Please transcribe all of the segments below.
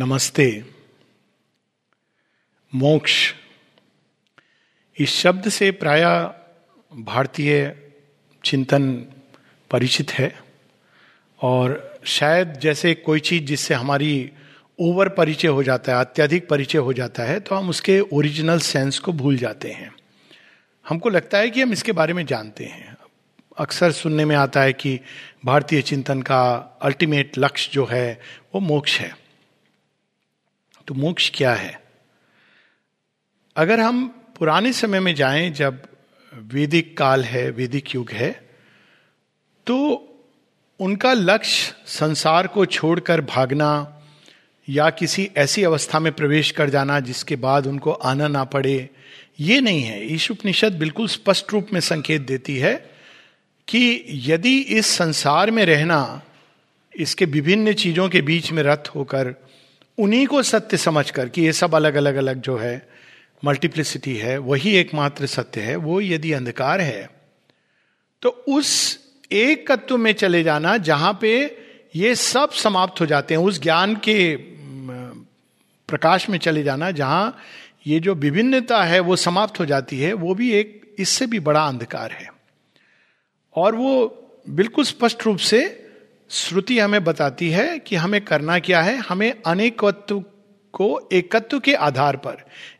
नमस्ते। मोक्ष। इस शब्द से प्राय भारतीय चिंतन परिचित है और शायद जैसे कोई चीज़ जिससे हमारी ओवर परिचय हो जाता है, अत्यधिक परिचय हो जाता है तो हम उसके ओरिजिनल सेंस को भूल जाते हैं। हमको लगता है कि हम इसके बारे में जानते हैं। अक्सर सुनने में आता है कि भारतीय चिंतन का अल्टीमेट लक्ष्य जो है, वो मोक्ष है। तो मोक्ष क्या है? अगर हम पुराने समय में जाएँ, जब वैदिक काल है, वैदिक युग है तो उनका लक्ष्य संसार को छोड़कर भागना या किसी ऐसी अवस्था में प्रवेश कर जाना जिसके बाद उनको आना ना पड़े, ये नहीं है। ईशुपनिषद बिल्कुल स्पष्ट रूप में संकेत देती है कि यदि इस संसार में रहना, इसके विभिन्न चीज़ों के बीच में रथ होकर उन्हीं को सत्य समझकर कि ये सब अलग अलग अलग जो है मल्टीप्लिसिटी है, वही एकमात्र सत्य है, वो यदि अंधकार है तो उस एक तत्व में चले जाना जहाँ पे ये सब समाप्त हो जाते हैं, उस ज्ञान के प्रकाश में चले जाना जहाँ ये जो विभिन्नता है वो समाप्त हो जाती है, वो भी एक, इससे भी बड़ा अंधकार है। और वो बिल्कुल स्पष्ट रूप से श्रुति हमें बताती है कि हमें करना क्या है, हमें अनेकत्व को एकत्व के आधार पर,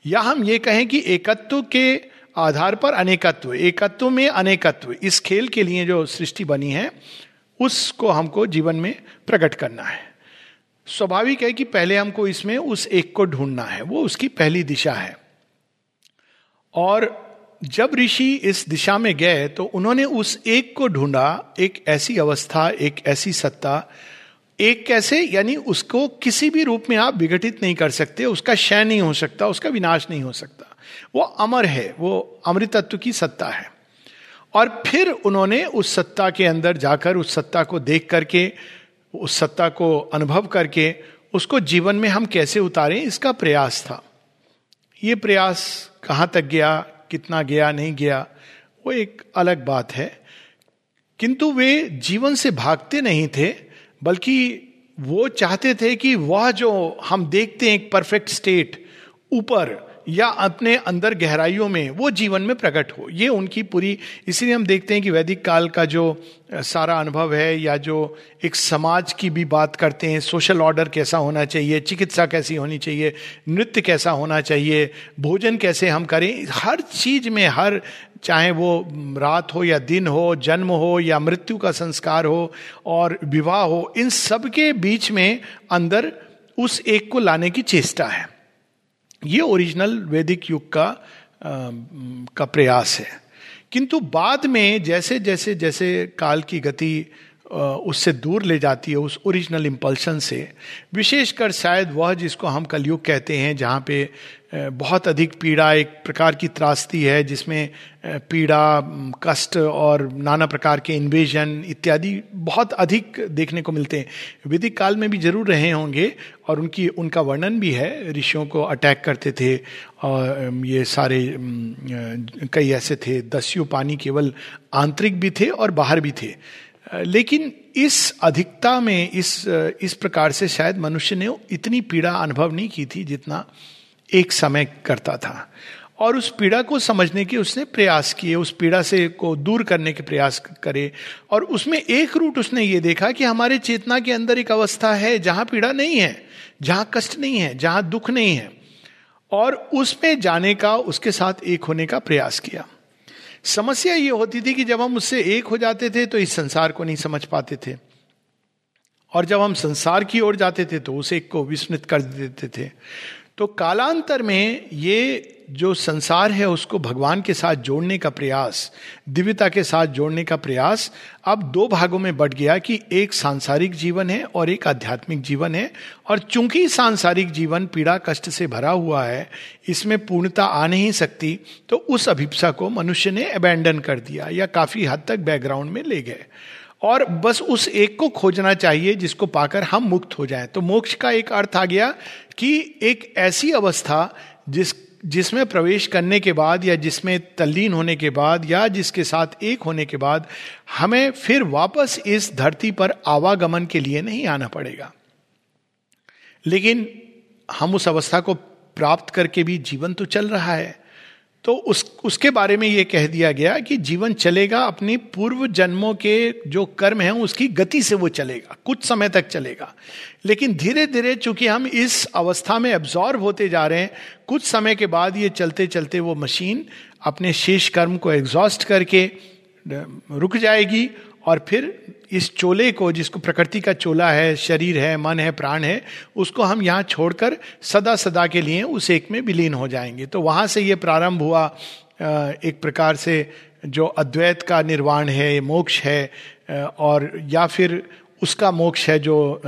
या हम ये कहें कि एकत्व के आधार पर अनेकत्व, एकत्व में अनेकत्व, इस खेल के लिए जो सृष्टि बनी है, उसको हमको जीवन में प्रकट करना है। स्वाभाविक है कि पहले हमको इसमें उस एक को ढूंढना है, वो उसकी पहली दिशा है। और जब ऋषि इस दिशा में गए तो उन्होंने उस एक को ढूंढा, एक ऐसी अवस्था, एक ऐसी सत्ता। एक कैसे? यानी उसको किसी भी रूप में आप विघटित नहीं कर सकते, उसका क्षय नहीं हो सकता, उसका विनाश नहीं हो सकता। वो अमर है, वो अमृतत्व की सत्ता है। और फिर उन्होंने उस सत्ता के अंदर जाकर, उस सत्ता को देख करके, उस सत्ता को अनुभव करके, उसको जीवन में हम कैसे उतारें, इसका प्रयास था। ये प्रयास कहाँ तक गया? कितना गया, नहीं गया, वो एक अलग बात है। किंतु वे जीवन से भागते नहीं थे, बल्कि वो चाहते थे कि वह जो हम देखते हैं, एक परफेक्ट स्टेट ऊपर या अपने अंदर गहराइयों में वो जीवन में प्रकट हो। ये उनकी पूरी, इसीलिए हम देखते हैं कि वैदिक काल का जो सारा अनुभव है या जो एक समाज की भी बात करते हैं, सोशल ऑर्डर कैसा होना चाहिए, चिकित्सा कैसी होनी चाहिए, नृत्य कैसा होना चाहिए, भोजन कैसे हम करें, हर चीज़ में हर, चाहे वो रात हो या दिन हो, जन्म हो या मृत्यु का संस्कार हो और विवाह हो, इन सब के बीच में अंदर उस एक को लाने की चेष्टा है। ये ओरिजिनल वैदिक युग का आ, का प्रयास है। किंतु बाद में जैसे जैसे जैसे काल की गति उससे दूर ले जाती है, उस ओरिजिनल इम्पल्सन से। विशेषकर शायद वह जिसको हम कलयुग कहते हैं, जहाँ पे बहुत अधिक पीड़ा एक प्रकार की त्रास्ती है, जिसमें पीड़ा कष्ट और नाना प्रकार के इन्वेजन इत्यादि बहुत अधिक देखने को मिलते हैं। विधिक काल में भी ज़रूर रहे होंगे और उनकी, उनका वर्णन भी है। ऋषियों को अटैक करते थे और ये सारे कई ऐसे थे। दस्यु पानी केवल आंतरिक भी थे और बाहर भी थे। लेकिन इस अधिकता में इस इस प्रकार से शायद मनुष्य ने इतनी पीड़ा अनुभव नहीं की थी जितना एक समय करता था। और उस पीड़ा को समझने के उसने प्रयास किए, उस पीड़ा से को दूर करने के प्रयास करे। और उसमें एक रूट उसने ये देखा कि हमारे चेतना के अंदर एक अवस्था है जहाँ पीड़ा नहीं है, जहाँ कष्ट नहीं है, जहाँ दुख नहीं है। और उसमें जाने का, उसके साथ एक होने का प्रयास किया। समस्या ये होती थी कि जब हम उससे एक हो जाते थे तो इस संसार को नहीं समझ पाते थे। और जब हम संसार की ओर जाते थे तो उस एक को विस्मृत कर देते थे। तो कालांतर में ये जो संसार है, उसको भगवान के साथ जोड़ने का प्रयास, दिव्यता के साथ जोड़ने का प्रयास, अब दो भागों में बढ़ गया कि एक सांसारिक जीवन है और एक आध्यात्मिक जीवन है। और चूँकि सांसारिक जीवन पीड़ा कष्ट से भरा हुआ है, इसमें पूर्णता आ नहीं सकती तो उस अभिप्सा को मनुष्य ने अबेंडन कर दिया या काफ़ी हद तक बैकग्राउंड में ले गए। और बस उस एक को खोजना चाहिए जिसको पाकर हम मुक्त हो जाएँ। तो मोक्ष का एक अर्थ आ गया कि एक ऐसी अवस्था जिस, जिसमें प्रवेश करने के बाद या जिसमें तल्लीन होने के बाद या जिसके साथ एक होने के बाद हमें फिर वापस इस धरती पर आवागमन के लिए नहीं आना पड़ेगा। लेकिन हम उस अवस्था को प्राप्त करके भी जीवन तो चल रहा है। तो उस, उसके बारे में ये कह दिया गया कि जीवन चलेगा अपनी पूर्व जन्मों के जो कर्म हैं, उसकी गति से वो चलेगा, कुछ समय तक चलेगा। लेकिन धीरे धीरे चूँकि हम इस अवस्था में एब्जॉर्व होते जा रहे हैं, कुछ समय के बाद ये चलते चलते वो मशीन अपने शेष कर्म को एग्जॉस्ट करके रुक जाएगी और फिर इस चोले को, जिसको प्रकृति का चोला है, शरीर है, मन है, प्राण है, उसको हम यहाँ छोड़कर सदा सदा के लिए उस एक में विलीन हो जाएँगे। तो वहाँ से ये प्रारंभ हुआ एक प्रकार से जो अद्वैत का निर्वाण है मोक्ष है और या फिर उसका मोक्ष है जो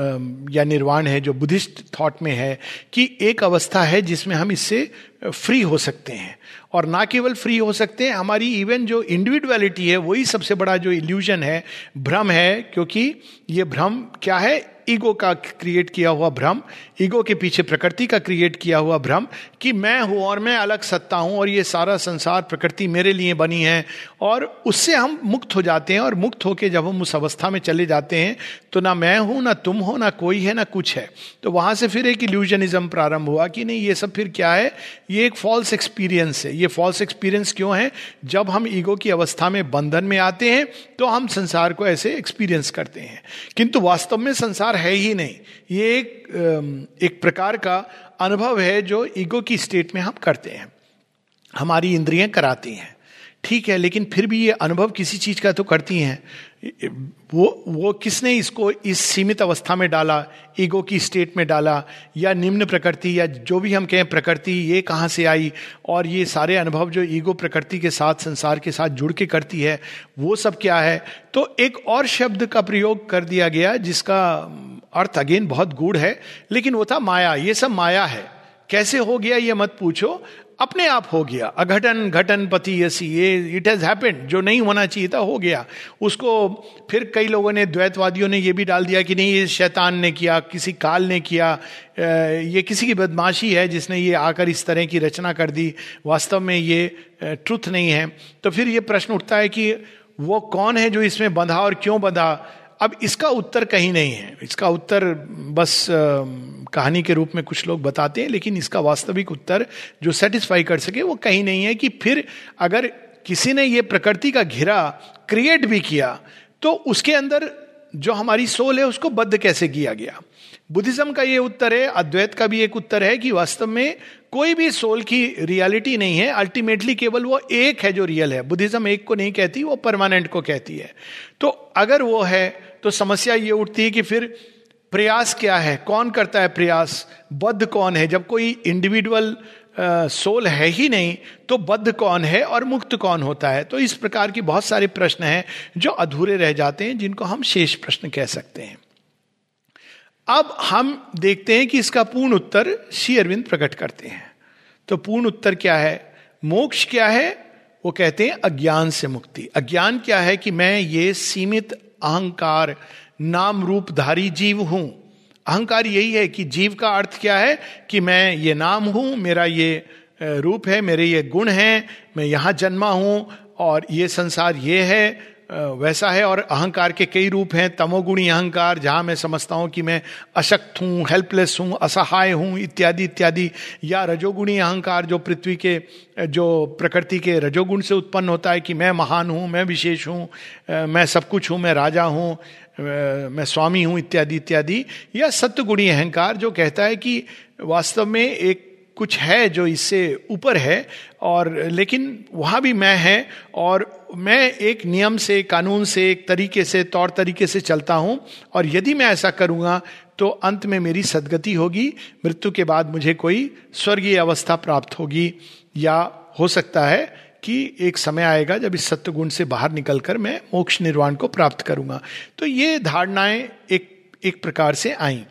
या निर्वाण है जो बुद्धिस्ट थॉट में है कि एक अवस्था है जिसमें हम इससे फ्री हो सकते हैं। और ना केवल फ्री हो सकते हैं, हमारी इवन जो इंडिविजुअलिटी है, वही सबसे बड़ा जो इल्यूजन है, भ्रम है, क्योंकि ये भ्रम क्या है? ईगो का क्रिएट किया हुआ भ्रम, ईगो के पीछे प्रकृति का क्रिएट किया हुआ भ्रम कि मैं हूँ और मैं अलग सत्ता हूँ और ये सारा संसार प्रकृति मेरे लिए बनी है और उससे हम मुक्त हो जाते हैं और मुक्त होकर जब हम उस अवस्था में चले जाते हैं तो ना मैं हूँ, ना तुम हो, ना कोई है, ना कुछ है। तो वहाँ से फिर एक इल्यूजनिज्म प्रारंभ हुआ कि नहीं, ये सब फिर क्या है? ये एक फॉल्स एक्सपीरियंस है। ये फॉल्स एक्सपीरियंस क्यों है? जब हम ईगो की अवस्था में बंधन में आते हैं तो हम संसार को ऐसे एक्सपीरियंस करते हैं। किंतु वास्तव में संसार है ही नहीं। ये एक एक प्रकार का अनुभव है जो ईगो की स्टेट में हम करते हैं। हमारी इंद्रियाँ कराती हैं। ठीक है, लेकिन फिर भी ये अनुभव किसी चीज़ का तो करती हैं। वो वो किसने इसको इस सीमित अवस्था में डाला, ईगो की स्टेट में डाला, या निम्न प्रकृति, या जो भी हम कहें प्रकृति, ये कहाँ से आई? और ये सारे अनुभव जो ईगो प्रकृति के साथ, संसार के साथ जुड़ के करती है, वो सब क्या है? तो एक और शब्द का प्रयोग कर दिया गया, जिसका अर्थ अगेन बहुत गूढ़ है, लेकिन वो था माया। ये सब माया है। कैसे हो गया, ये मत पूछो। अपने आप हो गया। अघटन, घटन, पति यसी ये इट हैज़ हैपेंड जो नहीं होना चाहिए था, हो गया। उसको फिर कई लोगों ने, द्वैतवादियों ने ये भी डाल दिया कि नहीं, ये शैतान ने किया, किसी काल ने किया ये किसी की बदमाशी है जिसने ये आकर इस तरह की रचना कर दी। वास्तव में ये ट्रुथ नहीं है। तो फिर ये प्रश्न उठता है कि वो कौन है जो इसमें बंधा और क्यों बंधा? अब इसका उत्तर कहीं नहीं है। इसका उत्तर बस कहानी के रूप में कुछ लोग बताते हैं, लेकिन इसका वास्तविक उत्तर जो सेटिस्फाई कर सके वो कहीं नहीं है कि फिर अगर किसी ने ये प्रकृति का घिरा क्रिएट भी किया तो उसके अंदर जो हमारी सोल है, उसको बद्ध कैसे किया गया? बुद्धिज्म का ये उत्तर है, अद्वैत का भी एक उत्तर है कि वास्तव में कोई भी सोल की रियलिटी नहीं है। अल्टीमेटली केवल वो एक है जो रियल है। बुद्धिज्म एक को नहीं कहती, वो परमानेंट को कहती है। तो अगर वो है तो समस्या ये उठती है कि फिर प्रयास क्या है? कौन करता है प्रयास? बद्ध कौन है? जब कोई इंडिविजुअल सोल है ही नहीं तो बद्ध कौन है और मुक्त कौन होता है? तो इस प्रकार की बहुत सारे प्रश्न हैं जो अधूरे रह जाते हैं, जिनको हम शेष प्रश्न कह सकते हैं। अब हम देखते हैं कि इसका पूर्ण उत्तर श्री अरविंद प्रकट करते हैं। तो पूर्ण उत्तर क्या है? मोक्ष क्या है? वो कहते हैं अज्ञान से मुक्ति। अज्ञान क्या है कि मैं ये सीमित अहंकार नाम रूपधारी जीव हूँ। अहंकार यही है कि जीव का अर्थ क्या है? कि मैं ये नाम हूँ, मेरा ये रूप है, मेरे ये गुण हैं, मैं यहाँ जन्मा हूँ और ये संसार ये है। वैसा है और अहंकार के कई रूप हैं। तमोगुणी अहंकार, जहाँ मैं समझता हूँ कि मैं अशक्त हूँ हेल्पलेस हूँ, असहाय हूँ, इत्यादि इत्यादि। या रजोगुणी अहंकार जो पृथ्वी के, जो प्रकृति के रजोगुण से उत्पन्न होता है कि मैं महान हूँ, मैं विशेष हूँ मैं सब कुछ हूँ, मैं राजा हूँ मैं स्वामी हूँ, इत्यादि इत्यादि। या सत्यगुणी अहंकार जो कहता है कि वास्तव में एक कुछ है जो इससे ऊपर है और लेकिन वहाँ भी मैं है और मैं एक नियम से, कानून से, एक तरीके से, तौर तरीके से चलता हूँ और यदि मैं ऐसा करूँगा तो अंत में मेरी सदगति होगी, मृत्यु के बाद मुझे कोई स्वर्गीय अवस्था प्राप्त होगी। या हो सकता है कि एक समय आएगा जब इस सत्य गुण से बाहर निकलकर मैं मोक्ष निर्वाण को प्राप्त करूँगा। तो ये धारणाएँ एक एक प्रकार से आई।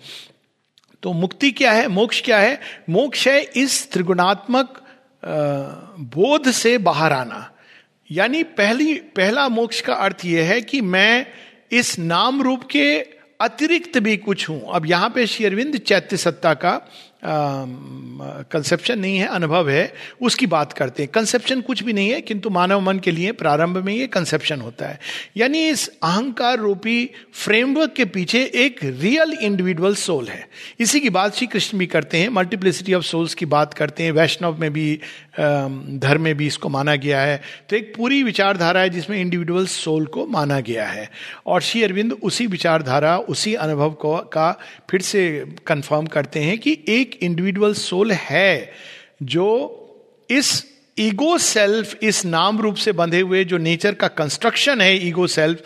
तो मुक्ति क्या है, मोक्ष क्या है? मोक्ष है इस त्रिगुणात्मक बोध से बाहर आना। यानी पहली, पहला मोक्ष का अर्थ यह है कि मैं इस नाम रूप के अतिरिक्त भी कुछ हूँ। अब यहाँ पे शेरविंद चैत्य सत्ता का कंसेप्शन नहीं है, अनुभव है, उसकी बात करते हैं। कंसेप्शन कुछ भी नहीं है, किंतु मानव मन के लिए प्रारंभ में ये कंसेप्शन होता है। यानी इस अहंकार रूपी फ्रेमवर्क के पीछे एक रियल इंडिविजुअल सोल है। इसी की बात श्री कृष्ण भी करते हैं मल्टीप्लिसिटी ऑफ़ सोल्स की बात करते हैं, वैष्णव में भी धर्म में भी इसको माना गया है। तो एक पूरी विचारधारा है जिसमें इंडिविजुअल सोल को माना गया है। और श्री अरविंद उसी विचारधारा, उसी अनुभव को, का फिर से कंफर्म करते हैं कि एक इंडिविजुअल सोल है जो इस ईगो सेल्फ इस नाम रूप से बंधे हुए, जो नेचर का कंस्ट्रक्शन है ईगो सेल्फ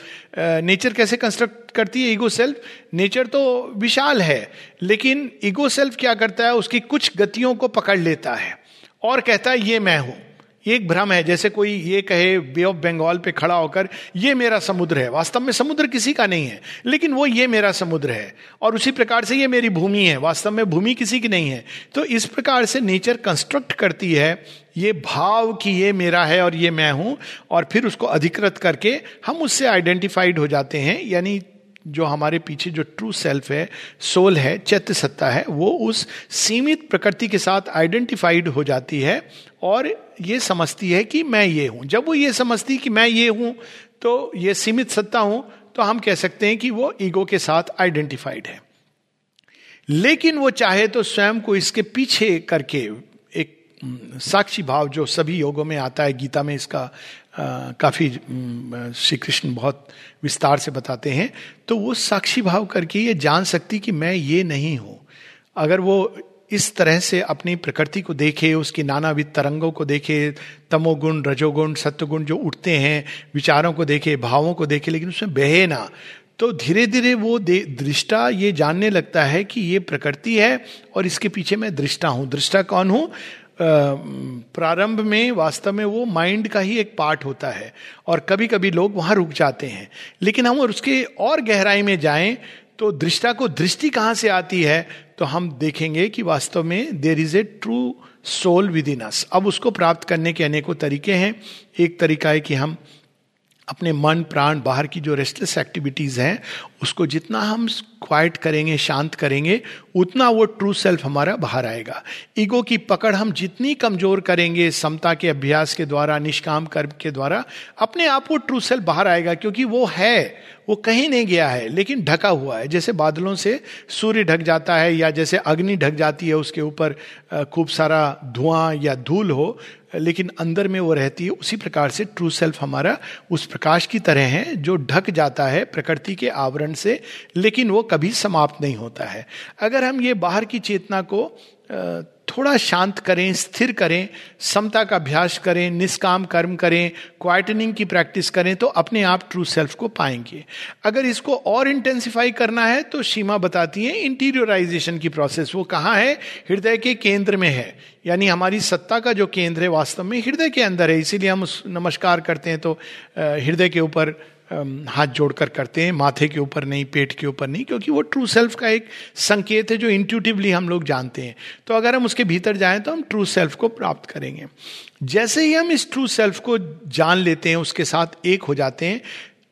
नेचर कैसे कंस्ट्रक्ट करती है ईगो सेल्फ नेचर तो विशाल है, लेकिन ईगो सेल्फ क्या करता है? उसकी कुछ गतियों को पकड़ लेता है। और कहता है, ये मैं हूँ। एक भ्रम है, जैसे कोई ये कहे बे ऑफ़ बंगाल पे खड़ा होकर, ये मेरा समुद्र है। वास्तव में समुद्र किसी का नहीं है, लेकिन वो ये मेरा समुद्र है, और उसी प्रकार से ये मेरी भूमि है। वास्तव में भूमि किसी की नहीं है। तो इस प्रकार से नेचर कंस्ट्रक्ट करती है, ये भाव कि ये मेरा है और ये मैं हूँ, और फिर उसको अधिकृत करके हम उससे आइडेंटिफाइड हो जाते हैं, यानी जो हमारे पीछे जो ट्रू सेल्फ है सोल है चैत्य सत्ता है, वो उस सीमित प्रकृति के साथ आइडेंटिफाइड हो जाती है और ये समझती है कि मैं ये हूँ। जब वो ये समझती कि मैं ये हूँ तो ये सीमित सत्ता हूँ तो हम कह सकते हैं कि वो ईगो के साथ आइडेंटिफाइड है। लेकिन वो चाहे तो स्वयं को इसके पीछे करके एक, साक्षी भाव जो सभी योगों में आता है, गीता में इसका काफ़ी श्री कृष्ण बहुत विस्तार से बताते हैं। तो वो साक्षी भाव करके ये जान सकती कि मैं ये नहीं हूँ। अगर वो इस तरह से अपनी प्रकृति को देखे, उसकी नानाविध तरंगों को देखे, तमोगुण, रजोगुण, सत्वगुण जो उठते हैं, विचारों को देखे, भावों को देखे, लेकिन उसमें बहे ना तो धीरे धीरे वो दृष्टा ये जानने लगता है कि ये प्रकृति है और इसके पीछे मैं दृष्टा हूँ। दृष्टा कौन हूँ? प्रारंभ में वास्तव में वो माइंड का ही एक पार्ट होता है और कभी कभी लोग वहाँ रुक जाते हैं। लेकिन हम उसके और गहराई में जाएँ तो दृष्टा को दृष्टि कहाँ से आती है तो हम देखेंगे कि वास्तव में there is a true soul within us अब उसको प्राप्त करने के अनेकों तरीके हैं। एक तरीका है कि हम अपने मन, प्राण, बाहर की जो रेस्टलेस एक्टिविटीज़ हैं, उसको जितना हम क्वाइट करेंगे, शांत करेंगे, उतना वो ट्रू सेल्फ हमारा बाहर आएगा। ईगो की पकड़ हम जितनी कमज़ोर करेंगे, समता के अभ्यास के द्वारा, निष्काम कर्म के द्वारा, अपने आप वो ट्रू सेल्फ बाहर आएगा, क्योंकि वो है, वो कहीं नहीं गया है, लेकिन ढका हुआ है। जैसे बादलों से सूर्य ढक जाता है, या जैसे अग्नि ढक जाती है, उसके ऊपर खूब सारा धुआँ या धूल हो लेकिन अंदर में वो रहती है, उसी प्रकार से ट्रू सेल्फ हमारा उस प्रकाश की तरह है, जो ढक जाता है प्रकृति के आवरण से, लेकिन वो कभी समाप्त नहीं होता है। अगर हम ये बाहर की चेतना को थोड़ा शांत करें, स्थिर करें, समता का अभ्यास करें, निष्काम कर्म करें क्वाइटनिंग की प्रैक्टिस करें तो अपने आप ट्रू सेल्फ को पाएँगे। अगर इसको और इंटेंसिफाई करना है तो सीमा बताती है इंटीरियोराइजेशन की प्रोसेस वो कहाँ है? हृदय के केंद्र में है। यानी हमारी सत्ता का जो केंद्र है, वास्तव में हृदय के अंदर है। इसीलिए हम नमस्कार करते हैं तो हृदय के ऊपर हाथ जोड़कर करते हैं, माथे के ऊपर नहीं, पेट के ऊपर नहीं, क्योंकि वो ट्रू सेल्फ का एक संकेत है जो इंट्यूटिवली हम लोग जानते हैं। तो अगर हम उसके भीतर जाएँ तो हम ट्रू सेल्फ को प्राप्त करेंगे। जैसे ही हम इस ट्रू सेल्फ को जान लेते हैं, उसके साथ एक हो जाते हैं,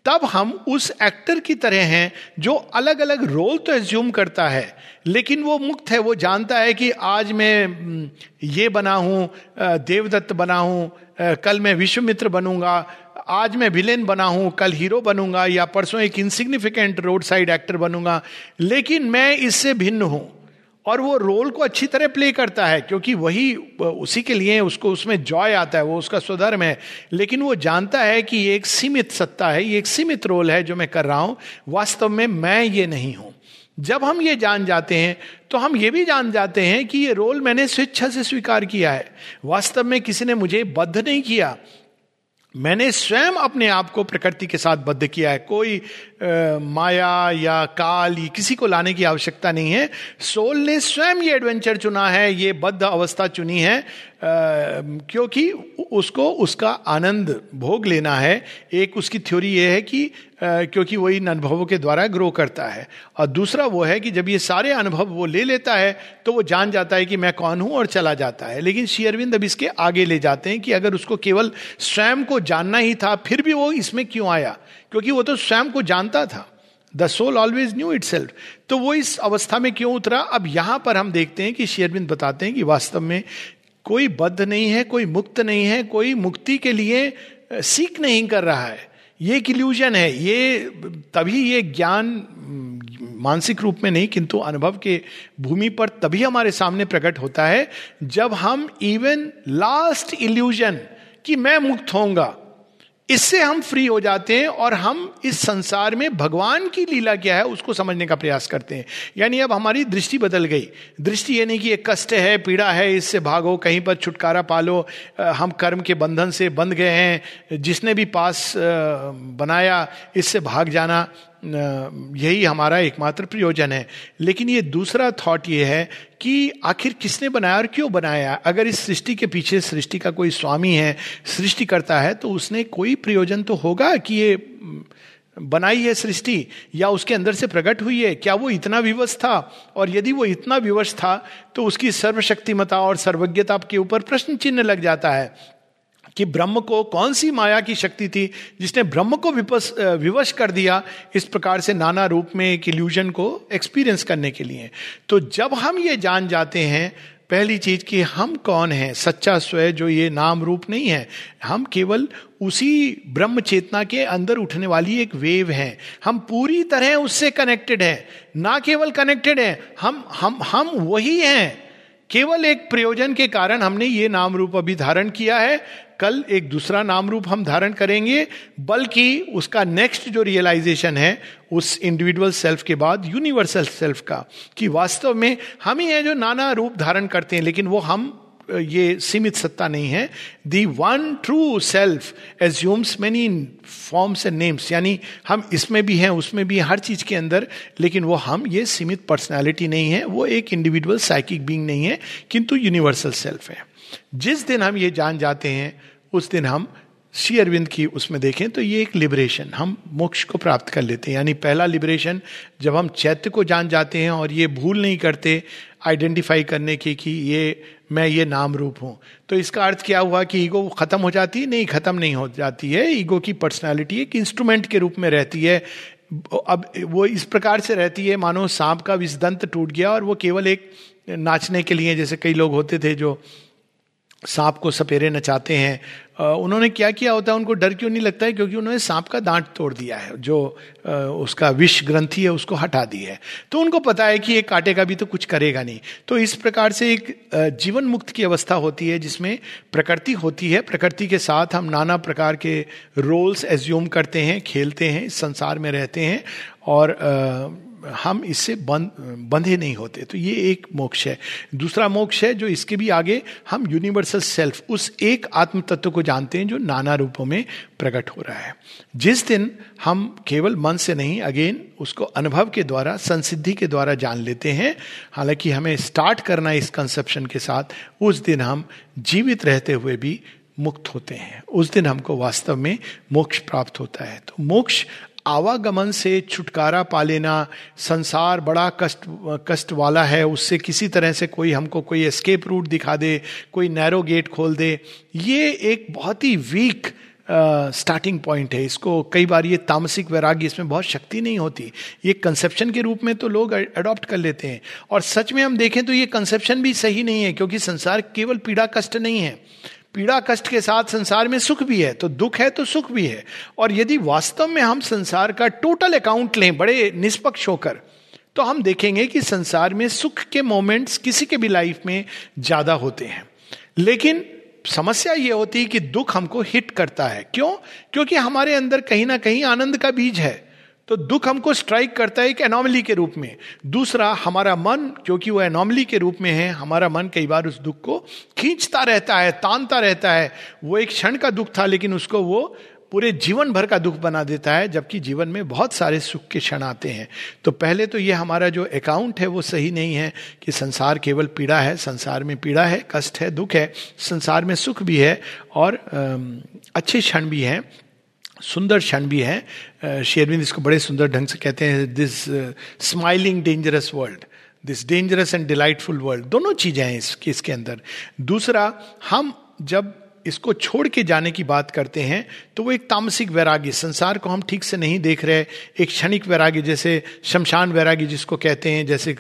तब हम उस एक्टर की तरह हैं, जो अलग अलग रोल तो एज्यूम करता है, लेकिन वो मुक्त है, वो जानता है कि आज मैं ये बना हूँ देवदत्त बना हूँ कल मैं विश्वमित्र बनूँगा आज मैं विलेन बना हूँ, कल हीरो बनूँगा, या परसों एक इनसिग्निफिकेंट रोड साइड एक्टर बनूँगा, लेकिन मैं इससे भिन्न हूँ। और वो रोल को अच्छी तरह प्ले करता है, क्योंकि वही उसी के लिए उसको उसमें जॉय आता है, वो उसका स्वधर्म है। लेकिन वो जानता है कि ये एक सीमित सत्ता है, ये एक सीमित रोल है जो मैं कर रहा हूँ, वास्तव में मैं ये नहीं हूँ। जब हम ये जान जाते हैं तो हम ये भी जान जाते हैं कि ये रोल मैंने स्वेच्छा से स्वीकार किया है। वास्तव में किसी ने मुझे बद्ध नहीं किया। मैंने स्वयं अपने आप को प्रकृति के साथ बद्ध किया है। कोई आ, माया या काल या किसी को लाने की आवश्यकता नहीं है। सोल ने स्वयं ये एडवेंचर चुना है ये बद्ध अवस्था चुनी है। क्योंकि उसको उसका आनंद भोग लेना है। एक उसकी थ्योरी ये है कि क्योंकि वो इन अनुभवों के द्वारा ग्रो करता है। और दूसरा वो है कि जब ये सारे अनुभव वो ले लेता है तो वो जान जाता है कि मैं कौन हूँ और चला जाता है। लेकिन शेयरविंद अब इसके आगे ले जाते हैं कि अगर उसको केवल स्वयं को जानना ही था, फिर भी वो इसमें क्यों आया? क्योंकि वो तो स्वयं को जानता था। The soul always knew itself तो वो इस अवस्था में क्यों उतरा? अब यहाँ पर हम देखते हैं कि शेयरबिंद बताते हैं कि वास्तव में कोई बद्ध नहीं है, कोई मुक्त नहीं है, कोई मुक्ति के लिए सीख नहीं कर रहा है। ये एक इल्यूजन है। ये, तभी ये ज्ञान मानसिक रूप में नहीं, किंतु अनुभव के भूमि पर तभी हमारे सामने प्रकट होता है, जब हम इवन लास्ट इल्यूजन कि मैं मुक्त होऊँगा। इससे हम फ्री हो जाते हैं और हम इस संसार में भगवान की लीला क्या है, उसको समझने का प्रयास करते हैं। यानी अब हमारी दृष्टि बदल गई। दृष्टि यानी कि एक कष्ट है, पीड़ा है, इससे भागो, कहीं पर छुटकारा पालो हम कर्म के बंधन से बंध गए हैं, जिसने भी पास बनाया, इससे भाग जाना। यही हमारा एकमात्र प्रयोजन है। लेकिन ये दूसरा थॉट ये है कि आखिर किसने बनाया और क्यों बनाया? अगर इस सृष्टि के पीछे सृष्टि का कोई स्वामी है, सृष्टि करता है तो उसने कोई प्रयोजन तो होगा कि ये बनाई है सृष्टि? या उसके अंदर से प्रकट हुई है? क्या वो इतना विवश था? और यदि वो इतना विवश था तो उसकी सर्वशक्तिमता और सर्वज्ञता के ऊपर प्रश्न चिन्ह लग जाता है। कि ब्रह्म को कौन सी माया की शक्ति थी जिसने ब्रह्म को विपस विवश कर दिया इस प्रकार से नाना रूप में एक इल्यूजन को एक्सपीरियंस करने के लिए। तो जब हम ये जान जाते हैं, पहली चीज़ कि हम कौन हैं? सच्चा स्वय जो ये नाम रूप नहीं है। हम केवल उसी ब्रह्म चेतना के अंदर उठने वाली एक वेव है। हम पूरी तरह उससे कनेक्टेड हैं। ना केवल कनेक्टेड हैं, हम हम हम वही हैं। केवल एक प्रयोजन के कारण हमने ये नाम रूप अभी धारण किया है। कल एक दूसरा नाम रूप हम धारण करेंगे, बल्कि उसका नेक्स्ट जो रियलाइजेशन है, उस इंडिविजुअल सेल्फ के बाद यूनिवर्सल सेल्फ का, कि वास्तव में हम ही हैं जो नाना रूप धारण करते हैं, लेकिन वो हम ये सीमित सत्ता नहीं है। The one true self assumes many forms and names यानी हम इसमें भी हैं, उसमें भी हर चीज़ के अंदर, लेकिन वो हम, ये सीमित पर्सनैलिटी नहीं है, वो एक इंडिविजुअल साइकिक बींग नहीं है, किंतु यूनिवर्सल सेल्फ है। जिस दिन हम ये जान जाते हैं, उस दिन हम श्री अरविंद की उसमें देखें तो ये एक लिबरेशन हम मोक्ष को प्राप्त कर लेते हैं। यानी पहला लिबरेशन जब हम चैत्य को जान जाते हैं और ये भूल नहीं करते आइडेंटिफाई करने की कि ये मैं ये नाम रूप हूँ। तो इसका अर्थ क्या हुआ कि ईगो खत्म हो जाती है? नहीं, खत्म नहीं हो जाती है। ईगो की पर्सनैलिटी एक इंस्ट्रूमेंट के रूप में रहती है। अब वो इस प्रकार से रहती है, मानो सांप का विषदंत टूट गया और वो केवल एक नाचने के लिए, जैसे कई लोग होते थे जो सांप को सपेरे नचाते हैं। उन्होंने क्या किया होता है, उनको डर क्यों नहीं लगता है? क्योंकि उन्होंने सांप का दांत तोड़ दिया है, जो उसका विष ग्रंथि है, उसको हटा दी है। तो उनको पता है कि ये काटेगा भी तो कुछ करेगा नहीं। तो इस प्रकार से एक जीवन मुक्त की अवस्था होती है, जिसमें प्रकृति होती है। प्रकृति के साथ हम नाना प्रकार के रोल्स एज्यूम करते हैं, खेलते हैं, इस संसार में रहते हैं। और हम इससे बंध नहीं होते। तो ये एक मोक्ष है। दूसरा मोक्ष है जो इसके भी आगे हम यूनिवर्सल सेल्फ उस एक आत्म तत्व को जानते हैं जो नाना रूपों में प्रकट हो रहा है। जिस दिन हम केवल मन से नहीं अगेन उसको अनुभव के द्वारा, संसिद्धि के द्वारा जान लेते हैं, हालाँकि हमें स्टार्ट करना इस कंसेप्शन के साथ, उस दिन हम जीवित रहते हुए भी मुक्त होते हैं। उस दिन हमको वास्तव में मोक्ष प्राप्त होता है। तो मोक्ष आवागमन से छुटकारा पा लेना संसार बड़ा कष्ट कष्ट वाला है उससे किसी तरह से कोई हमको कोई एस्केप रूट दिखा दे कोई नैरो गेट खोल दे ये एक बहुत ही वीक स्टार्टिंग uh, पॉइंट है। इसको कई बार ये तामसिक वैराग्य इसमें बहुत शक्ति नहीं होती। ये कंसेप्शन के रूप में तो लोग अडॉप्ट कर लेते हैं। और सच में हम देखें तो ये कंसेप्शन भी सही नहीं है क्योंकि संसार केवल पीड़ा कष्ट नहीं है। पीड़ा कष्ट के साथ संसार में सुख भी है तो दुख है तो सुख भी है। और यदि वास्तव में हम संसार का टोटल अकाउंट लें, बड़े निष्पक्ष होकर तो हम देखेंगे कि संसार में सुख के मोमेंट्स किसी के भी लाइफ में ज़्यादा होते हैं। लेकिन समस्या यह होती है कि दुख हमको हिट करता है। क्यों? क्योंकि हमारे अंदर कहीं ना कहीं आनंद का बीज है। तो दुख हमको स्ट्राइक करता है एक एनॉमली के रूप में। दूसरा, हमारा मन, क्योंकि वो एनॉमली के रूप में है, हमारा मन कई बार उस दुख को खींचता रहता है, तानता रहता है। वो एक क्षण का दुख था, लेकिन उसको वो पूरे जीवन भर का दुख बना देता है, जबकि जीवन में बहुत सारे सुख के क्षण आते हैं। तो पहले तो ये हमारा जो अकाउंट है, वो सही नहीं है कि संसार केवल पीड़ा है, संसार में पीड़ा है, कष्ट है, दुख है, संसार में सुख भी है और अच्छे क्षण भी हैं। सुंदर क्षण भी है। शेरविंद इसको बड़े सुंदर ढंग से कहते हैं this smiling dangerous world this dangerous and delightful world दोनों चीज़ें हैं इसके इसके अंदर। दूसरा, हम जब इसको छोड़ के जाने की बात करते हैं तो वो एक तामसिक वैराग्य, संसार को हम ठीक से नहीं देख रहे। एक क्षणिक वैराग्य, जैसे शमशान वैराग्य जिसको कहते हैं, जैसे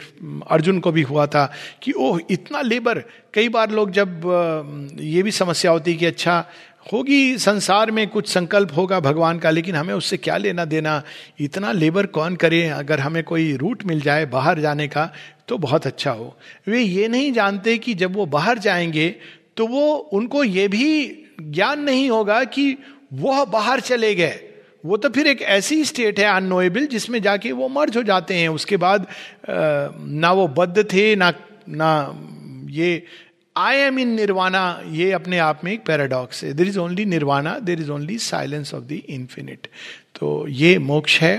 अर्जुन को भी हुआ था कि, ओह, इतना लेबर। कई बार लोग जब ये भी समस्या होती है कि अच्छा होगी संसार में कुछ संकल्प होगा भगवान का, लेकिन हमें उससे क्या लेना देना? इतना लेबर कौन करे? अगर हमें कोई रूट मिल जाए बाहर जाने का तो बहुत अच्छा हो। वे ये नहीं जानते कि जब वो बाहर जाएँगे तो वो, उनको ये भी ज्ञान नहीं होगा कि वह बाहर चले गए। वो तो फिर एक ऐसी स्टेट है अनोएबल जिसमें जाके वो मर्ज हो जाते हैं। उसके बाद ना वो बद्ध थे, ना ना ये आई एम इन निर्वाणा ये अपने आप में एक पैराडॉक्स है। There is only nirvana there is only silence of the infinite तो ये मोक्ष है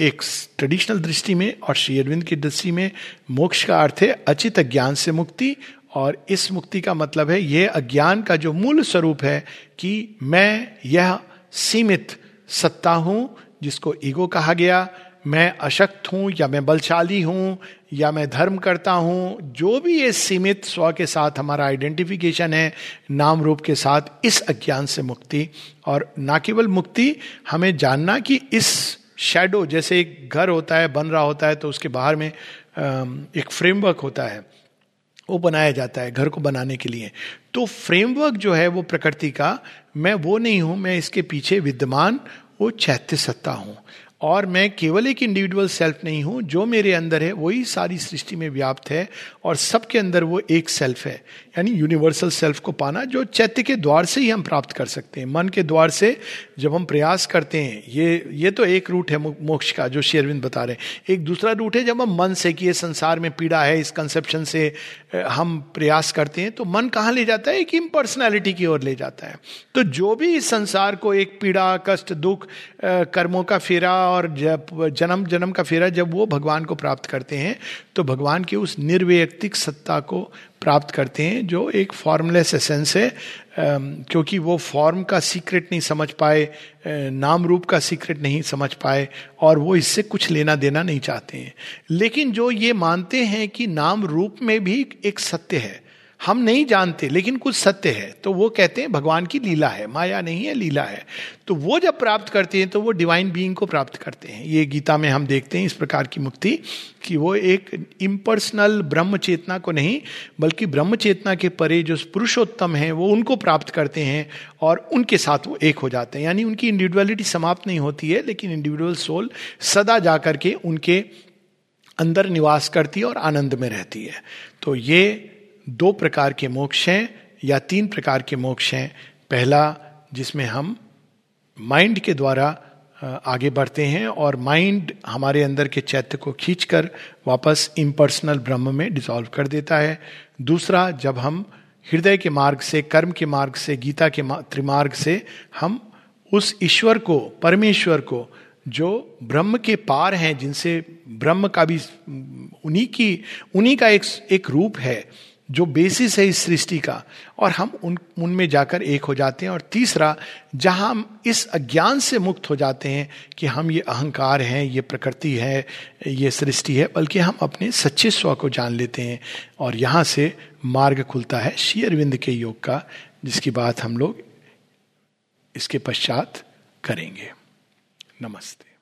एक ट्रेडिशनल दृष्टि में और श्री अरविंद की दृष्टि में मोक्ष का अर्थ है अचित ज्ञान से मुक्ति, और इस मुक्ति का मतलब है यह अज्ञान का जो मूल स्वरूप है कि मैं यह सीमित सत्ता हूँ, जिसको ईगो कहा गया मैं अशक्त हूँ या मैं बलशाली हूँ या मैं धर्म करता हूँ, जो भी ये सीमित स्व के साथ हमारा आइडेंटिफिकेशन है, नाम रूप के साथ इस अज्ञान से मुक्ति। और ना केवल मुक्ति, हमें जानना कि इस शेडो जैसे एक घर होता है, बन रहा होता है तो उसके बाहर में एक फ्रेमवर्क होता है, वो बनाया जाता है घर को बनाने के लिए। तो फ्रेमवर्क जो है वो प्रकृति का, मैं वो नहीं हूँ, मैं इसके पीछे विद्यमान, वो चैत्य सत्ता हूँ। और मैं केवल एक इंडिविजुअल सेल्फ नहीं हूँ, जो मेरे अंदर है, वही सारी सृष्टि में व्याप्त है और सबके अंदर वो एक सेल्फ है। यानी यूनिवर्सल सेल्फ को पाना, जो चैत्य के द्वार से ही हम प्राप्त कर सकते हैं। मन के द्वार से जब हम प्रयास करते हैं, ये ये तो एक रूट है मोक्ष का, जो शेरविंद बता रहे हैं। एक दूसरा रूट है जब हम मन से कि ये संसार में पीड़ा है, इस कंसेप्शन से हम प्रयास करते हैं तो मन कहाँ ले जाता है? एक इम्पर्सनैलिटी की ओर ले जाता है। तो जो भी इस संसार को एक पीड़ा, कष्ट, दुख कर्मों का फेरा और जब जन्म जन्म का फेरा जब वो भगवान को प्राप्त करते हैं तो भगवान की उस निर्वैयक्तिक सत्ता को प्राप्त करते हैं, जो एक फॉर्मलेस एसेंस है। क्योंकि वो फॉर्म का सीक्रेट नहीं समझ पाए नाम रूप का सीक्रेट नहीं समझ पाए, और वो इससे कुछ लेना देना नहीं चाहते हैं। लेकिन जो ये मानते हैं कि नाम रूप में भी एक सत्य है हम नहीं जानते, लेकिन कुछ सत्य है। तो वो कहते हैं, भगवान की लीला है, माया नहीं है, लीला है। तो वो जब प्राप्त करते हैं तो वो डिवाइन बीइंग को प्राप्त करते हैं। ये गीता में हम देखते हैं इस प्रकार की मुक्ति, कि वो एक इम्पर्सनल ब्रह्म चेतना को नहीं, बल्कि ब्रह्म चेतना के परे जो पुरुषोत्तम है, वो उनको प्राप्त करते हैं और उनके साथ वो एक हो जाते हैं। यानी उनकी इंडिविजुअलिटी समाप्त नहीं होती है, लेकिन इंडिविजुअल सोल सदा जा करके उनके अंदर निवास करती है और आनंद में रहती है। तो ये दो प्रकार के मोक्ष हैं या तीन प्रकार के मोक्ष हैं। पहला, जिसमें हम माइंड के द्वारा आगे बढ़ते हैं और माइंड हमारे अंदर के चैत्य को खींचकर वापस इम्पर्सनल ब्रह्म में डिसॉल्व कर देता है। दूसरा, जब हम हृदय के मार्ग से, कर्म के मार्ग से, गीता के त्रिमार्ग से हम उस ईश्वर को, परमेश्वर को, जो ब्रह्म के पार हैं, जिनसे ब्रह्म का भी, उन्हीं की, उन्हीं का एक एक रूप है जो बेसिस है इस सृष्टि का, और हम उन, उनमें जाकर एक हो जाते हैं। और तीसरा, जहाँ हम इस अज्ञान से मुक्त हो जाते हैं कि हम ये अहंकार हैं, ये प्रकृति है, ये सृष्टि है, बल्कि हम अपने सच्चे स्व को जान लेते हैं। और यहाँ से मार्ग खुलता है शेयरविंद के योग का, जिसकी बात हम लोग इसके पश्चात करेंगे। नमस्ते।